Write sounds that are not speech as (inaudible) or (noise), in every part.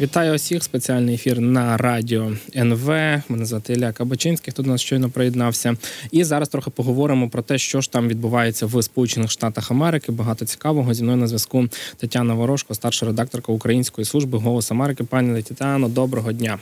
Вітаю усіх. Спеціальний ефір на радіо НВ. Мене звати Ілля Кабачинський, хто до нас щойно приєднався. І зараз трохи поговоримо про те, що ж там відбувається в Сполучених Штатах Америки. Багато цікавого зі мною на зв'язку Тетяна Ворожко, старша редакторка Української служби Голос Америки. Пані Тетяно, доброго дня.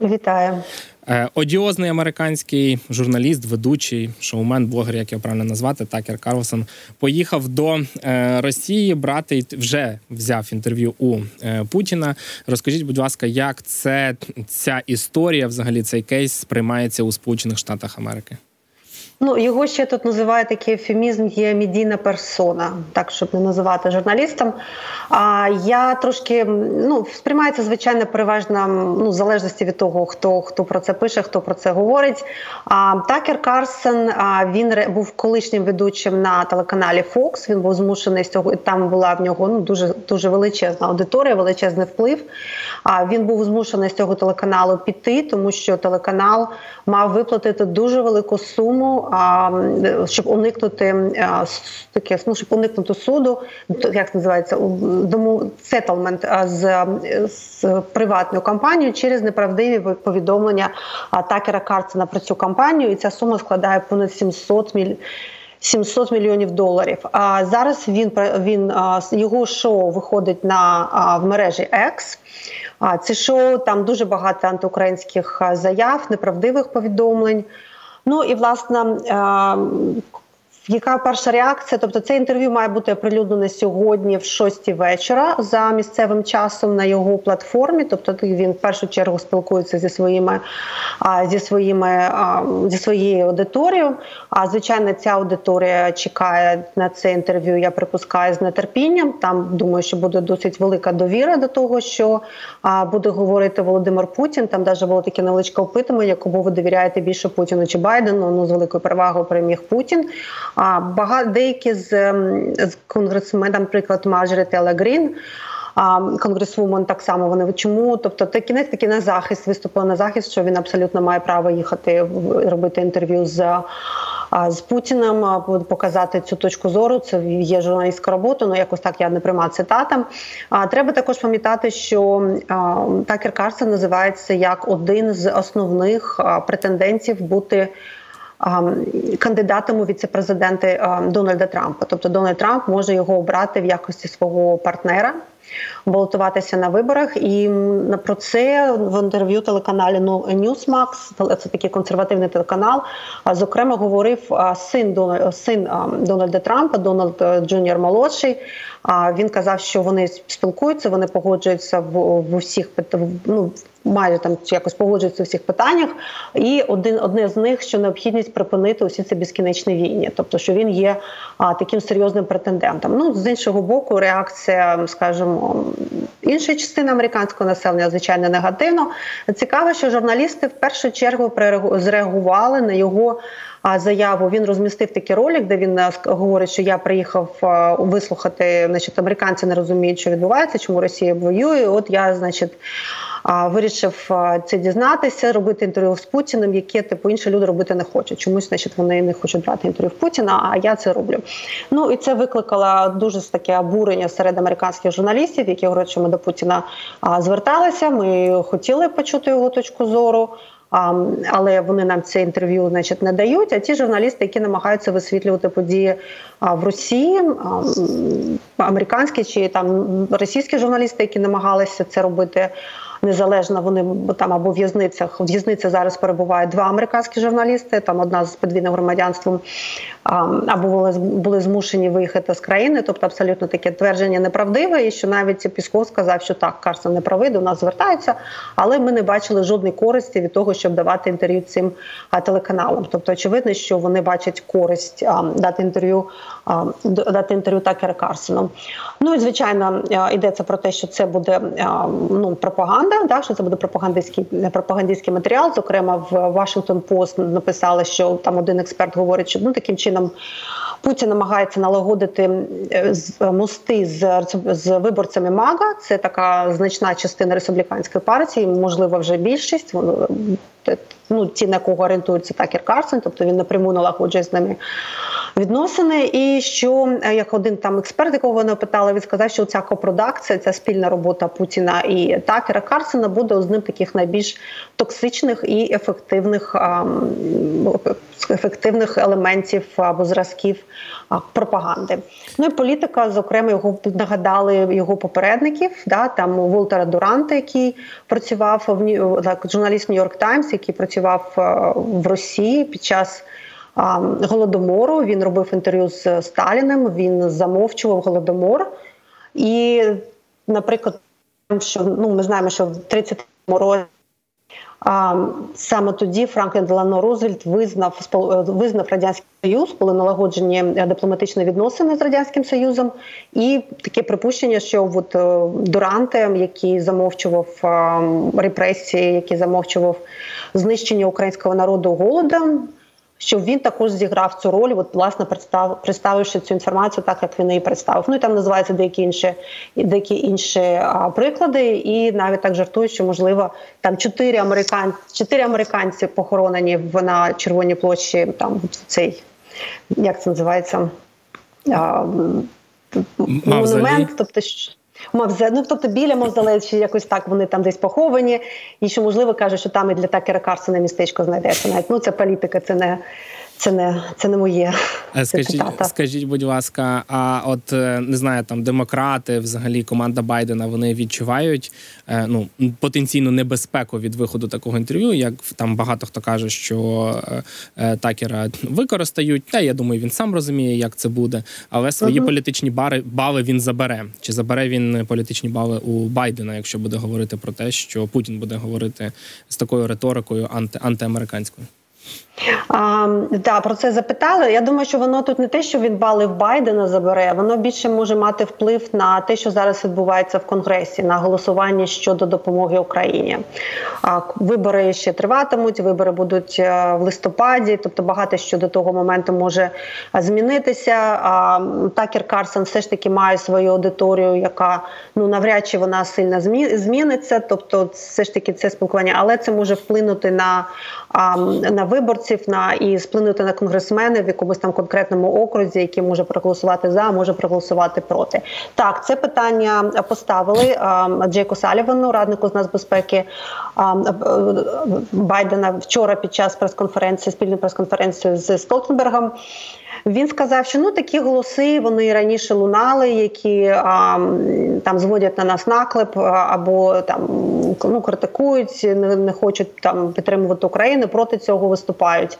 Вітаю. Е, одіозний американський журналіст, ведучий, шоумен, блогер, як його правильно назвати, Такер Карлсон, поїхав до е, Росії брати вже взяв інтерв'ю у е, Путіна. Розкажіть, будь ласка, як це ця історія, взагалі цей кейс сприймається у Сполучених Штатах Америки? Ну його ще тут називають такий ефемізм, є медійна персона, так щоб не називати журналістом. А я трошки ну сприймається звичайно переважно ну в залежності від того, хто хто про це пише, хто про це говорить. А Такер Карсон а, він був колишнім ведучим на телеканалі Fox, Він був змушений з цього. Там була в нього ну дуже дуже величезна аудиторія, величезний вплив. А він був змушений з цього телеканалу піти, тому що телеканал мав виплатити дуже велику суму щоб уникнути таке, ну, щоб уникнути суду, як називається дому сеттлмент з, з приватною компанією через неправдиві повідомлення Такера Карцена про цю компанію, і ця сума складає понад 700 мільйонів. 700 мільйонів доларів. А зараз він він його шоу виходить на в мережі X. А це шоу там дуже багато антиукраїнських заяв, неправдивих повідомлень. Ну і власне яка перша реакція? Тобто, це інтерв'ю має бути оприлюднене сьогодні, в 6 вечора, за місцевим часом на його платформі. Тобто, він в першу чергу спілкується зі своїми зі своїми зі своєю аудиторією. А звичайно, ця аудиторія чекає на це інтерв'ю. Я припускаю з нетерпінням. Там думаю, що буде досить велика довіра до того, що буде говорити Володимир Путін. Там навіть було таке невеличке опитування, кому ви довіряєте більше Путіну чи Байдену. Ну з великою перевагою переміг Путін. А багато деякі з ем, з конгресмен, наприклад, Телла Грін, конгресвумен так само вони чому? Тобто та кінець таки на захист виступив на захист, що він абсолютно має право їхати робити інтерв'ю з. З Путіним показати цю точку зору, це є журналістська робота. Ну якось так я не приймаю цитатам. А треба також пам'ятати, що Такер Карсон називається як один з основних претендентів бути кандидатом у віце-президенти Дональда Трампа. Тобто Дональд Трамп може його обрати в якості свого партнера. Балотуватися на виборах, і про це в інтерв'ю телеканалі Newsmax, це такий консервативний телеканал. Зокрема, говорив син Дональда Трампа, Дональд е, Джуніор молодший. Він казав, що вони спілкуються, вони погоджуються в, в усіх ну, майже там якось погоджуються у всіх питаннях. І один одне з них, що необхідність припинити усі ці безкінечні війни, тобто що він є а, таким серйозним претендентом. Ну з іншого боку, реакція, скажімо, іншої частини американського населення звичайно негативно. Цікаво, що журналісти в першу чергу зреагували на його. Заяву він розмістив такий ролик, де він говорить, що я приїхав вислухати, значить, американці не розуміють, що відбувається, чому Росія воює. От я, значить, вирішив це дізнатися, робити інтерв'ю з Путіним, яке типу інші люди робити не хочуть. Чомусь, значить, вони не хочуть брати інтерв'ю Путіна. А я це роблю. Ну і це викликало дуже таке обурення серед американських журналістів, які говорять, що ми до Путіна зверталися. Ми хотіли почути його точку зору. Але вони нам це інтерв'ю значить не дають. А ті журналісти, які намагаються висвітлювати події в Росії, американські чи там російські журналісти, які намагалися це робити незалежно. Вони там або в в'язницях в в'язниці зараз перебувають два американські журналісти. Там одна з подвійним громадянством або були були змушені виїхати з країни. Тобто, абсолютно таке твердження неправдиве. І що навіть Пісков сказав, що так Карсон не правий, до нас звертаються, але ми не бачили жодної користі від того, щоб давати інтерв'ю цим телеканалам. Тобто, очевидно, що вони бачать користь дати інтерв'ю дати інтерв'ю Такера Карсону. Ну і звичайно йдеться про те, що це буде ну пропаганда так що це буде пропагандистський пропагандистський матеріал. Зокрема, в Washington Post написали, що там один експерт говорить, що ну таким чином. Путін намагається налагодити мости з з виборцями Мага. Це така значна частина республіканської партії, можливо, вже більшість ну, ті, на кого орієнтується Такер Карсон, тобто він напряму налагоджує з ними відносини. І що е, як один там експерт, якого вони питали, він сказав, що ця копродакція, ця спільна робота Путіна і Такера Карсона буде одним таких найбільш токсичних і ефективних ефективних елементів або зразків пропаганди. Ну і політика, зокрема, його нагадали його попередників. Да, Там Волтера Дуранта, який працював в журналіст Нью-Йорк Таймс, який працював в Росії під час. Голодомору він робив інтерв'ю з Сталіним. Він замовчував голодомор. І, наприклад, що ну ми знаємо, що в 30-му році а саме тоді Франклін Делано Рузвельт визнав визнав радянський союз, були налагоджені дипломатичні відносини з радянським союзом, і таке припущення, що от е, Дюранті, який замовчував репресії, який замовчував знищення українського народу голодом щоб він також зіграв цю роль, от власне представ, представивши цю інформацію, так як він її представив. Ну і там називаються деякі інші деякі інші а, приклади, і навіть так жартують, що можливо там чотири американці, чотири американці похоронені в на червоній площі. Там цей як це називається а, монумент, тобто Мавзе, ну тобто біля мавзолею, чи якось так вони там десь поховані, і що можливо каже, що там і для Такера Карсона містечко знайдеться. Навіть ну це політика, це не це не це не моє. Е, скажіть, скажіть, будь ласка, а от е, не знаю, там демократи, взагалі команда Байдена, вони відчувають е, ну потенційну небезпеку від виходу такого інтерв'ю. Як там багато хто каже, що такера використають. Та я думаю, він сам розуміє, як це буде. Але свої uh політичні бари бали він забере. Чи забере він політичні бали у Байдена, якщо буде говорити про те, що Путін буде говорити з такою риторикою анти антиамериканською? А, да, про це запитали. Я думаю, що воно тут не те, що він бали в Байдена забере, воно більше може мати вплив на те, що зараз відбувається в Конгресі, на голосування щодо допомоги Україні. А, Вибори ще триватимуть, вибори будуть е, в листопаді, тобто багато що до того моменту може змінитися. А, Такер Карсон все ж таки має свою аудиторію, яка ну навряд чи вона сильно зміниться. Тобто, все ж таки це спілкування, але це може вплинути на, на виборців на і сплинути на конгресмени в якомусь там конкретному окрузі, який може проголосувати за, може проголосувати проти. Так, це питання поставили Джейку Салівану, раднику з нацбезпеки Байдена вчора під час прес-конференції, спільної прес-конференції з Столтенбергом. Він сказав, що ну такі голоси вони раніше лунали, які а, там зводять на нас наклеп або там ну критикують, не, не хочуть там підтримувати Україну, проти цього виступають.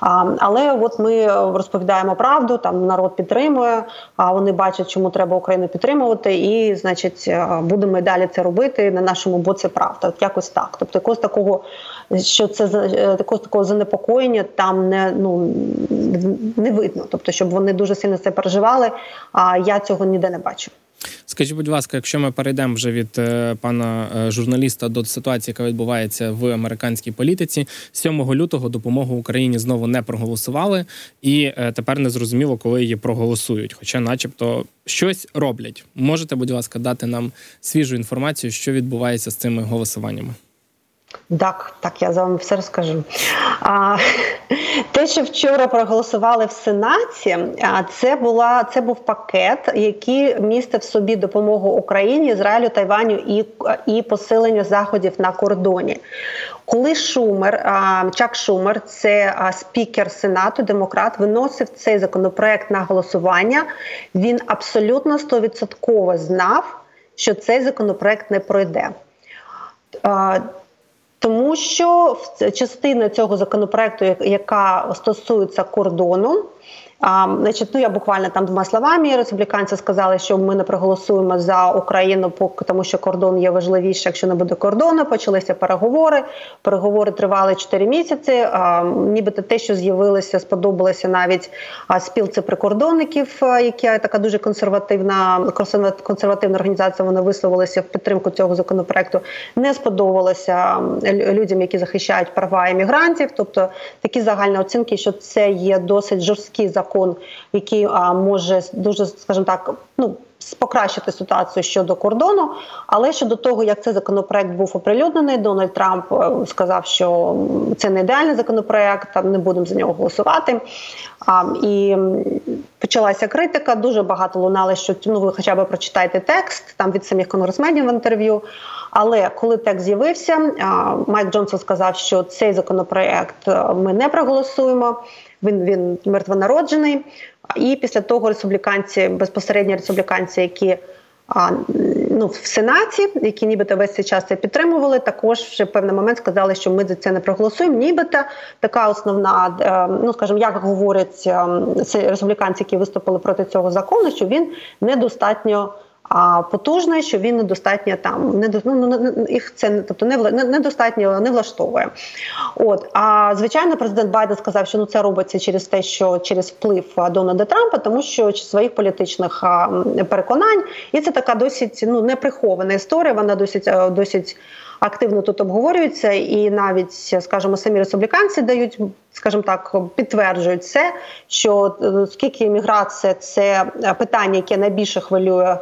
А, Але от ми розповідаємо правду, там народ підтримує, а вони бачать, чому треба Україну підтримувати, і значить будемо і далі це робити на нашому боці правда. От якось так. Тобто, якось такого, що це е, такого такого занепокоєння там не ну не видно. Тобто, щоб вони дуже сильно це переживали. А я цього ніде не бачу. Скажіть, будь ласка, якщо ми перейдемо вже від е, пана е, журналіста до ситуації, яка відбувається в американській політиці, 7 лютого допомогу Україні знову не проголосували, і е, тепер не зрозуміло, коли її проголосують. Хоча, начебто, щось роблять. Можете, будь ласка, дати нам свіжу інформацію, що відбувається з цими голосуваннями. Так, так, я за вам все розкажу. А, (laughs) Те, що вчора проголосували в Сенаті, це була це був пакет, який містив собі допомогу Україні, Ізраїлю, Тайваню і і посилення заходів на кордоні. Коли Шумер, Чак Шумер, це спікер Сенату, демократ, виносив цей законопроект на голосування, він абсолютно стовідсотково знав, що цей законопроект не пройде. Тому що частина цього законопроекту, яка стосується кордону, А, значить, ну я буквально там двома словами республіканці сказали, що ми не проголосуємо за Україну, тому, що кордон є важливіше, якщо не буде кордону. Почалися переговори. Переговори тривали 4 місяці. А, нібито те, що з'явилося, сподобалося навіть спілці прикордонників, яка така дуже консервативна консервативна організація. Вони висловилися в підтримку цього законопроекту. Не сподобалося людям, які захищають права іммігрантів. Тобто такі загальні оцінки, що це є досить жорсткий закон закон, який а, може дуже, скажімо так, ну. Покращити ситуацію щодо кордону, але щодо того, як цей законопроект був оприлюднений, Дональд Трамп е, сказав, що це не ідеальний законопроект, там не будемо за нього голосувати. А, І почалася критика. Дуже багато лунали, що ну ви хоча б прочитайте текст там від самих конгресменів в інтерв'ю. Але коли текст з'явився, Майк Джонсон сказав, що цей законопроект е, ми не проголосуємо. Він він мертвонароджений. І після того республіканці, безпосередньо республіканці, які а, ну, в Сенаті, які нібито весь цей час це підтримували, також вже в певний момент сказали, що ми за це не проголосуємо. Нібито така основна, е, ну скажімо, як говорять е, республіканці, які виступили проти цього закону, що він недостатньо а потужний, що він недостатньо там не ну, ну їх це тобто не недостатньо не влаштовує. От а звичайно, президент Байден сказав, що ну це робиться через те, що через вплив Дональда Трампа, тому що своїх політичних переконань, і це така досить ну неприхована історія. Вона досить досить. Активно тут обговорюється, і навіть, скажімо, самі республіканці дають, скажімо так, підтверджують це, що е, скільки імміграція це питання, яке найбільше хвилює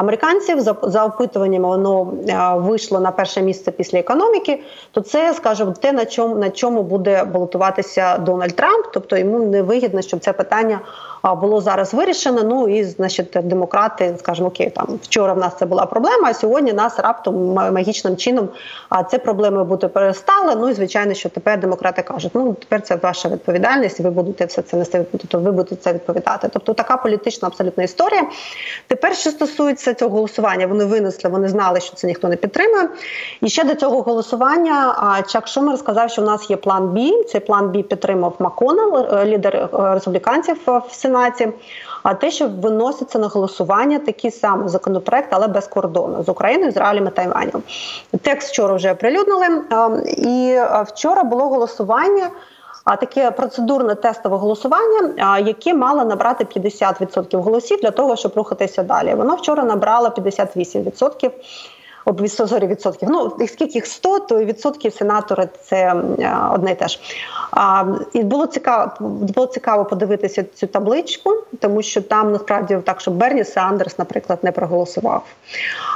американців за за опитуваннями воно е, вийшло на перше місце після економіки. То це скажімо, те на чому на чому буде балотуватися Дональд Трамп, тобто йому не вигідно, щоб це питання було зараз вирішено. Ну і значить, демократи скажімо, окей, там вчора в нас це була проблема, а сьогодні нас раптом магічним чином а це проблеми бути перестали. Ну і звичайно, що тепер демократи кажуть, ну тепер це ваша відповідальність, ви будете все це нести, тобто ви будете це відповідати. Тобто така політична абсолютна історія. Тепер, що стосується цього голосування, вони винесли, вони знали, що це ніхто не підтримує. І ще до цього голосування Чак Шумер сказав, що в нас є план Бі. Цей план Бі підтримав Маконел, е, лідер е, республіканців в Сенаті. А те, що виноситься на голосування такий самий законопроект, але без кордону з Україною, Ізраїлем і Тайванем. Текст вчора вже оприлюднили, і вчора було голосування. А таке процедурне тестове голосування, яке мало набрати 50% голосів для того, щоб рухатися далі. Воно вчора набрало 58% відсотків. Ну скільки їх 100, то відсотків сенатори це одне і те ж. А, І було цікаво було цікаво подивитися цю табличку, тому що там насправді так, що Берні Сандерс, наприклад, не проголосував.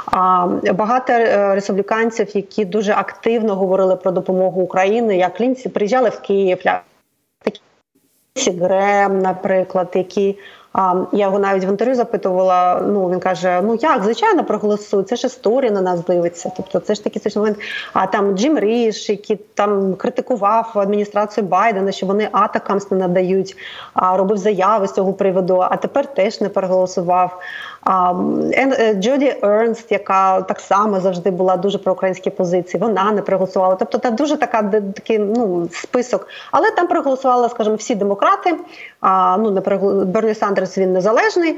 А, Багато е, республіканців, які дуже активно говорили про допомогу Україні, як Лінці приїжджали в Київ. Такі Грем, наприклад, які я його навіть в інтерв'ю запитувала. Ну він каже: Ну як звичайно проголосую, це ж історія на нас дивиться. Тобто, це ж такий це момент. А там Джим Ріш, який там критикував адміністрацію Байдена, що вони атакамс не надають, а робив заяви з цього приводу. А тепер теж не проголосував. Е, Джоді Ернст, яка так само завжди була дуже проукраїнській позиції, вона не проголосувала. Тобто, та дуже така такий ну список. Але там проголосували, скажімо, всі демократи. А ну не Берні Сандерс він незалежний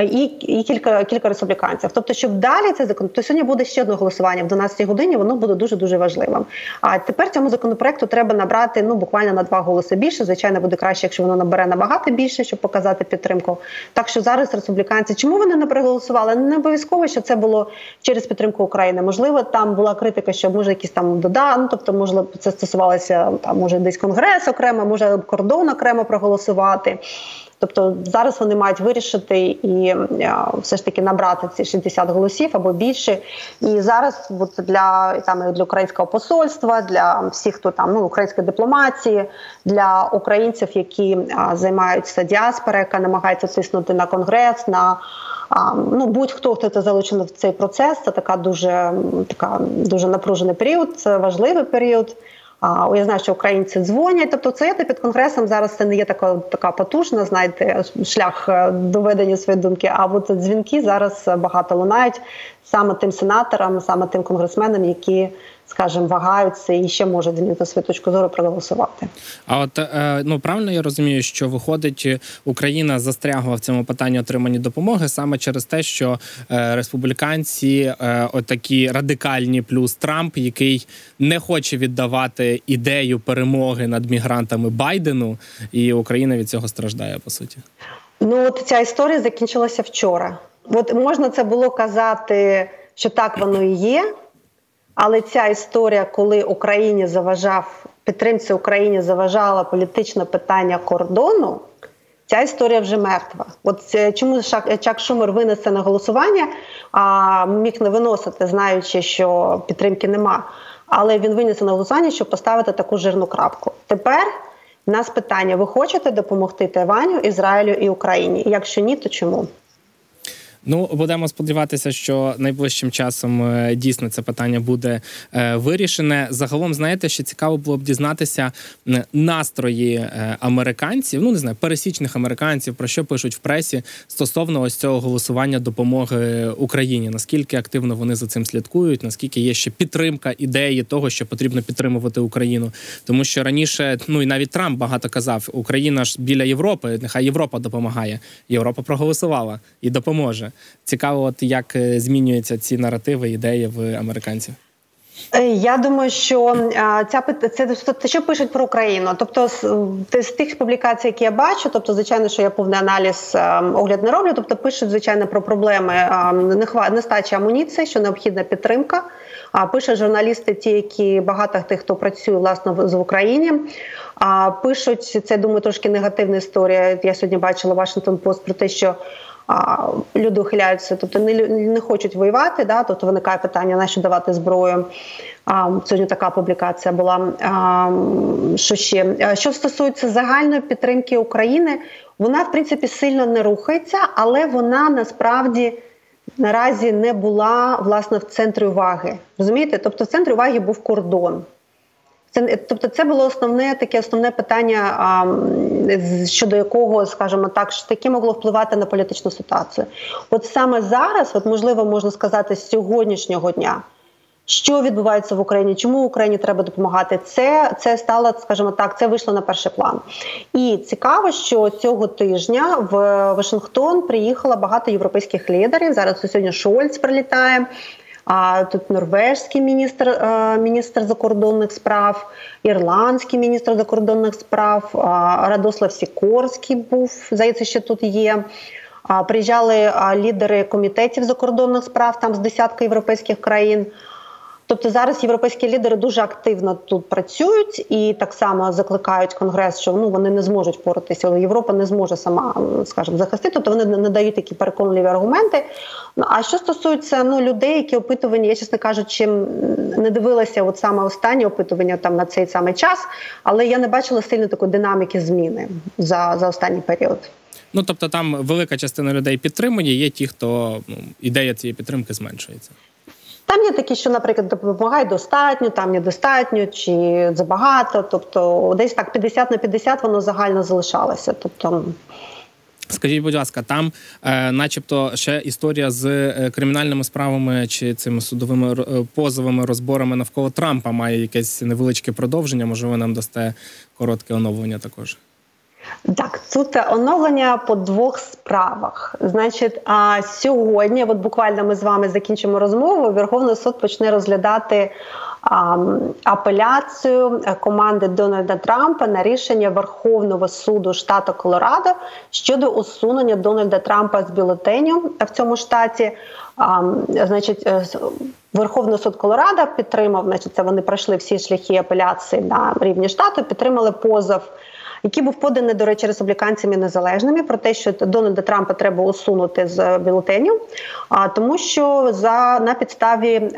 і і кілька кілька республіканців. Тобто, щоб далі цей закон, то сьогодні буде ще одне голосування в 12 годині. Воно буде дуже дуже важливим. А тепер цьому законопроекту треба набрати ну буквально на два голоси більше. Звичайно, буде краще, якщо воно набере набагато більше, щоб показати підтримку. Так що зараз республіканці, чому вони не проголосували? Не обов'язково, що це було через підтримку України. Можливо, там була критика, що може якісь там дода, ну, тобто, можливо, це стосувалося там, може десь конгрес окремо, може кордон окремо проголосувати. Тобто зараз вони мають вирішити і все ж таки набрати ці 60 голосів або більше. І зараз от для там для українського посольства, для всіх, хто там ну української дипломатії, для українців, які а, займаються діаспора, яка намагається тиснути на конгрес. на а, ну будь-хто хто це залучений в цей процес, це така дуже така дуже напружений період, це важливий період. А я знаю, що українці дзвонять. Тобто, це під конгресом зараз це не є така така потужна, знаєте, шлях е, доведення своєї думки. А от дзвінки зараз багато лунають саме тим сенаторам, саме тим конгресменам, які скажімо, вагаються і ще можуть змінити свою точку зору проголосувати. А от е, ну правильно я розумію, що виходить, Україна застрягла в цьому питанні отримання допомоги саме через те, що е, республіканці е, отакі радикальні, плюс Трамп, який не хоче віддавати ідею перемоги над мігрантами Байдену, і Україна від цього страждає по суті. Ну от ця історія закінчилася вчора. От можна це було казати, що так воно і є. Але ця історія, коли Україні заважав підтримці Україні заважала політичне питання кордону, ця історія вже мертва. От чому Чак Шумер винесе на голосування, а міг не виносити, знаючи, що підтримки нема. Але він винесе на голосування, щоб поставити таку жирну крапку. Тепер в нас питання: ви хочете допомогти Тайваню, Ізраїлю і Україні? Якщо ні, то чому? Ну будемо сподіватися, що найближчим часом е, дійсно це питання буде е, вирішене. Загалом, знаєте, що цікаво було б дізнатися настрої е, американців, ну не знаю, пересічних американців, про що пишуть в пресі стосовно ось цього голосування допомоги Україні. Наскільки активно вони за цим слідкують? Наскільки є ще підтримка ідеї того, що потрібно підтримувати Україну, тому що раніше, ну і навіть Трамп багато казав, Україна ж біля Європи, нехай Європа допомагає. Європа проголосувала і допоможе. Цікаво, от як е, змінюються ці наративи, ідеї в американців. Е, я думаю, що ця це, це що пишуть про Україну. Тобто, з, тих публікацій, які я бачу, тобто, звичайно, що я повний аналіз огляд не роблю. Тобто, пишуть звичайно про проблеми нестачі амуніції, що необхідна підтримка. А пишуть журналісти, ті, які багато тих, хто працює власне в, в Україні. А пишуть це, думаю, трошки негативна історія. Я сьогодні бачила Вашингтон Пост про те, що а, люди ухиляються, тобто не не хочуть воювати. Да, тобто виникає питання, на що давати зброю. А, Сьогодні така публікація була. А, Що ще що стосується загальної підтримки України, вона в принципі сильно не рухається, але вона насправді. Наразі не була власне в центрі уваги. Розумієте? Тобто в центрі уваги був кордон. Це тобто, це було основне таке основне питання, а, щодо якого, скажімо так, таке могло впливати на політичну ситуацію. От саме зараз, от можливо, можна сказати, з сьогоднішнього дня. Що відбувається в Україні? Чому Україні треба допомагати? Це це стало, скажімо так, це вийшло на перший план. І цікаво, що цього тижня в Вашингтон приїхало багато європейських лідерів. Зараз сьогодні Шольц прилітає. А тут норвежський міністр е, міністр закордонних справ, ірландський міністр закордонних справ, Радослав Сікорський був здається, що тут є. Приїжджали лідери комітетів закордонних справ там з десятка європейських країн. Тобто зараз європейські лідери дуже активно тут працюють і так само закликають конгрес, що ну вони не зможуть впоратися, Європа не зможе сама, скажімо, захистити. Тобто вони не дають такі переконливі аргументи. Ну а що стосується ну людей, які опитувані, я чесно кажучи, не дивилася, от саме останнє опитування там на цей самий час, але я не бачила сильно такої динаміки зміни за, за останній період. Ну тобто, там велика частина людей підтримує, є ті, хто ну ідея цієї підтримки зменшується. Там є такі, що, наприклад, допомагає достатньо, там недостатньо чи забагато. Тобто, десь так 50 на 50 воно загально залишалося. Тобто. Скажіть, будь ласка, там, е, начебто, ще історія з е, кримінальними справами чи цими судовими е, позовими розборами навколо Трампа має якесь невеличке продовження. Можливо, нам дасте коротке оновлення також. Так, тут оновлення по двох справах. Значить, а сьогодні, от буквально ми з вами закінчимо розмову. Верховний суд почне розглядати а, апеляцію команди Дональда Трампа на рішення Верховного суду штату Колорадо щодо усунення Дональда Трампа з бюлетеню в цьому штаті. А, Значить, е, Верховний суд Колорадо підтримав, значить, це вони пройшли всі шляхи апеляції на рівні штату, підтримали позов який був поданий, до речі, республіканцями незалежними про те, що Дональда Трампа треба усунути з бюлетенів, а тому, що за на підставі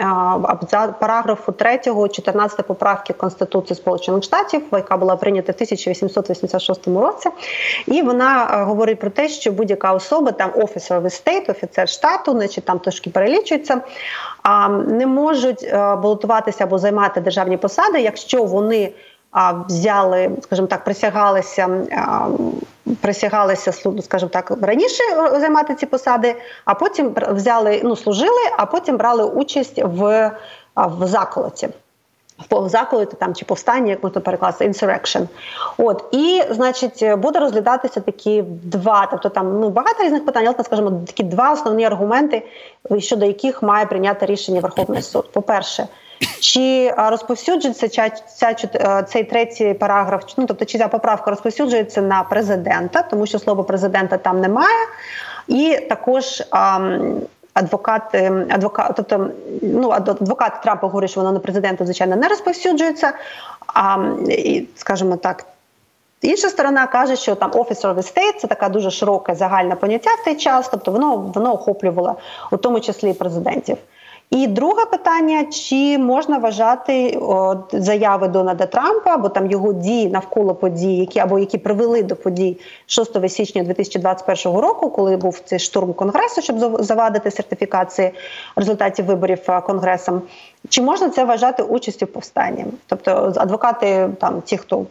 за параграфу 3 14 поправки Конституції Сполучених Штатів, яка була прийнята в 1886 році, і вона говорить про те, що будь-яка особа там of state, офіцер штату, значить там трошки перелічується, а не можуть балотуватися або займати державні посади, якщо вони взяли, скажімо так, присягалися, присягалися, скажімо так, раніше займати ці посади, а потім взяли, ну служили, а потім брали участь в, в заколоті. по заколоти там чи повстання, як можна перекласти, insurrection. От і значить буде розглядатися такі два, тобто там ну багато різних питань, але скажімо, такі два основні аргументи, щодо яких має прийняти рішення Верховний суд. По перше. Чи розповсюджується ця, ця, ця, цей третій параграф? Ну тобто, чи ця поправка розповсюджується на президента, тому що слово президента там немає, і також а, адвокат, адвокат, тобто ну адвокат Трампа говорить, що воно на президента звичайно не розповсюджується. А і, скажімо так. Інша сторона каже, що там officer of the state – це така дуже широке загальне поняття в той час, тобто воно воно охоплювало у тому числі президентів. І друге питання: чи можна вважати о, заяви Дональда Трампа або там його дії навколо подій, які або які привели до подій 6 січня 2021 року, коли був цей штурм конгресу, щоб завадити сертифікації результатів виборів конгресом? Чи можна це вважати участю в повстанні? Тобто адвокати, там ті, хто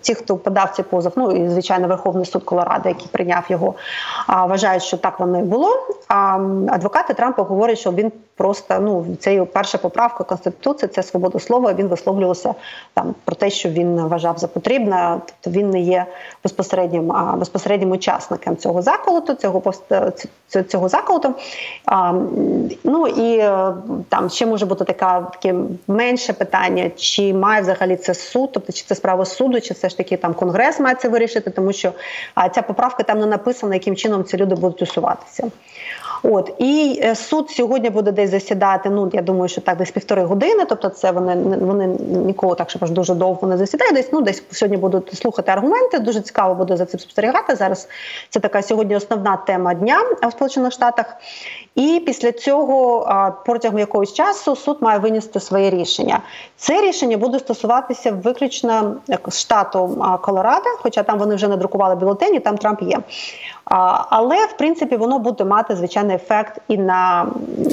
ті, хто подав цей позов, ну і звичайно Верховний суд Колорадо, який прийняв його, вважають, що так воно і було. А адвокати Трампа говорять, що він просто ну це перша поправка конституції, це свобода слова. Він висловлювався там про те, що він вважав за потрібне. Тобто він не є безпосереднім а, безпосереднім учасником цього заколоту, цього цього заколоту. А, ну і там ще може бути така таке менше питання, чи має взагалі це суд, тобто чи це справа суду, чи все ж таки там конгрес має це вирішити, тому що а, ця поправка там не написана, яким чином ці люди будуть усуватися. От і суд сьогодні буде десь засідати. Ну я думаю, що так десь півтори години. Тобто, це вони вони ніколи так, щоб аж дуже довго не засідають. Десь ну десь сьогодні будуть слухати аргументи. Дуже цікаво буде за цим спостерігати. Зараз це така сьогодні основна тема дня в Сполучених Штатах. І після цього протягом якогось часу суд має винести своє рішення. Це рішення буде стосуватися виключно штату Колорадо, хоча там вони вже не друкували бюлетені, там Трамп є. Але в принципі воно буде мати звичайний ефект і на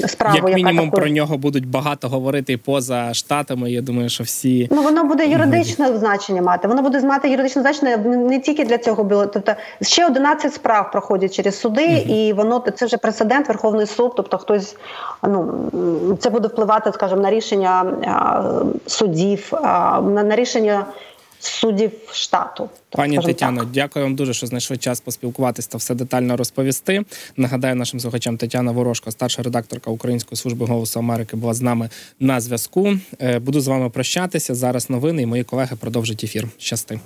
справу, як мінімум яка про нього будуть багато говорити поза штатами. Я думаю, що всі ну воно буде юридичне значення мати. Воно буде мати юридичне значення не тільки для цього було. Тобто ще 11 справ проходять через суди, угу. і воно це вже прецедент Верховний суд. Тобто, хтось ну це буде впливати, скажімо, на рішення судів, на, на рішення суддів штату. Пані Тетяно, так. дякую вам дуже, що знайшли час поспілкуватися та все детально розповісти. Нагадаю нашим слухачам Тетяна Ворожко, старша редакторка Української служби голосу Америки, була з нами на зв'язку. Буду з вами прощатися. Зараз новини і мої колеги продовжать ефір. Щасти.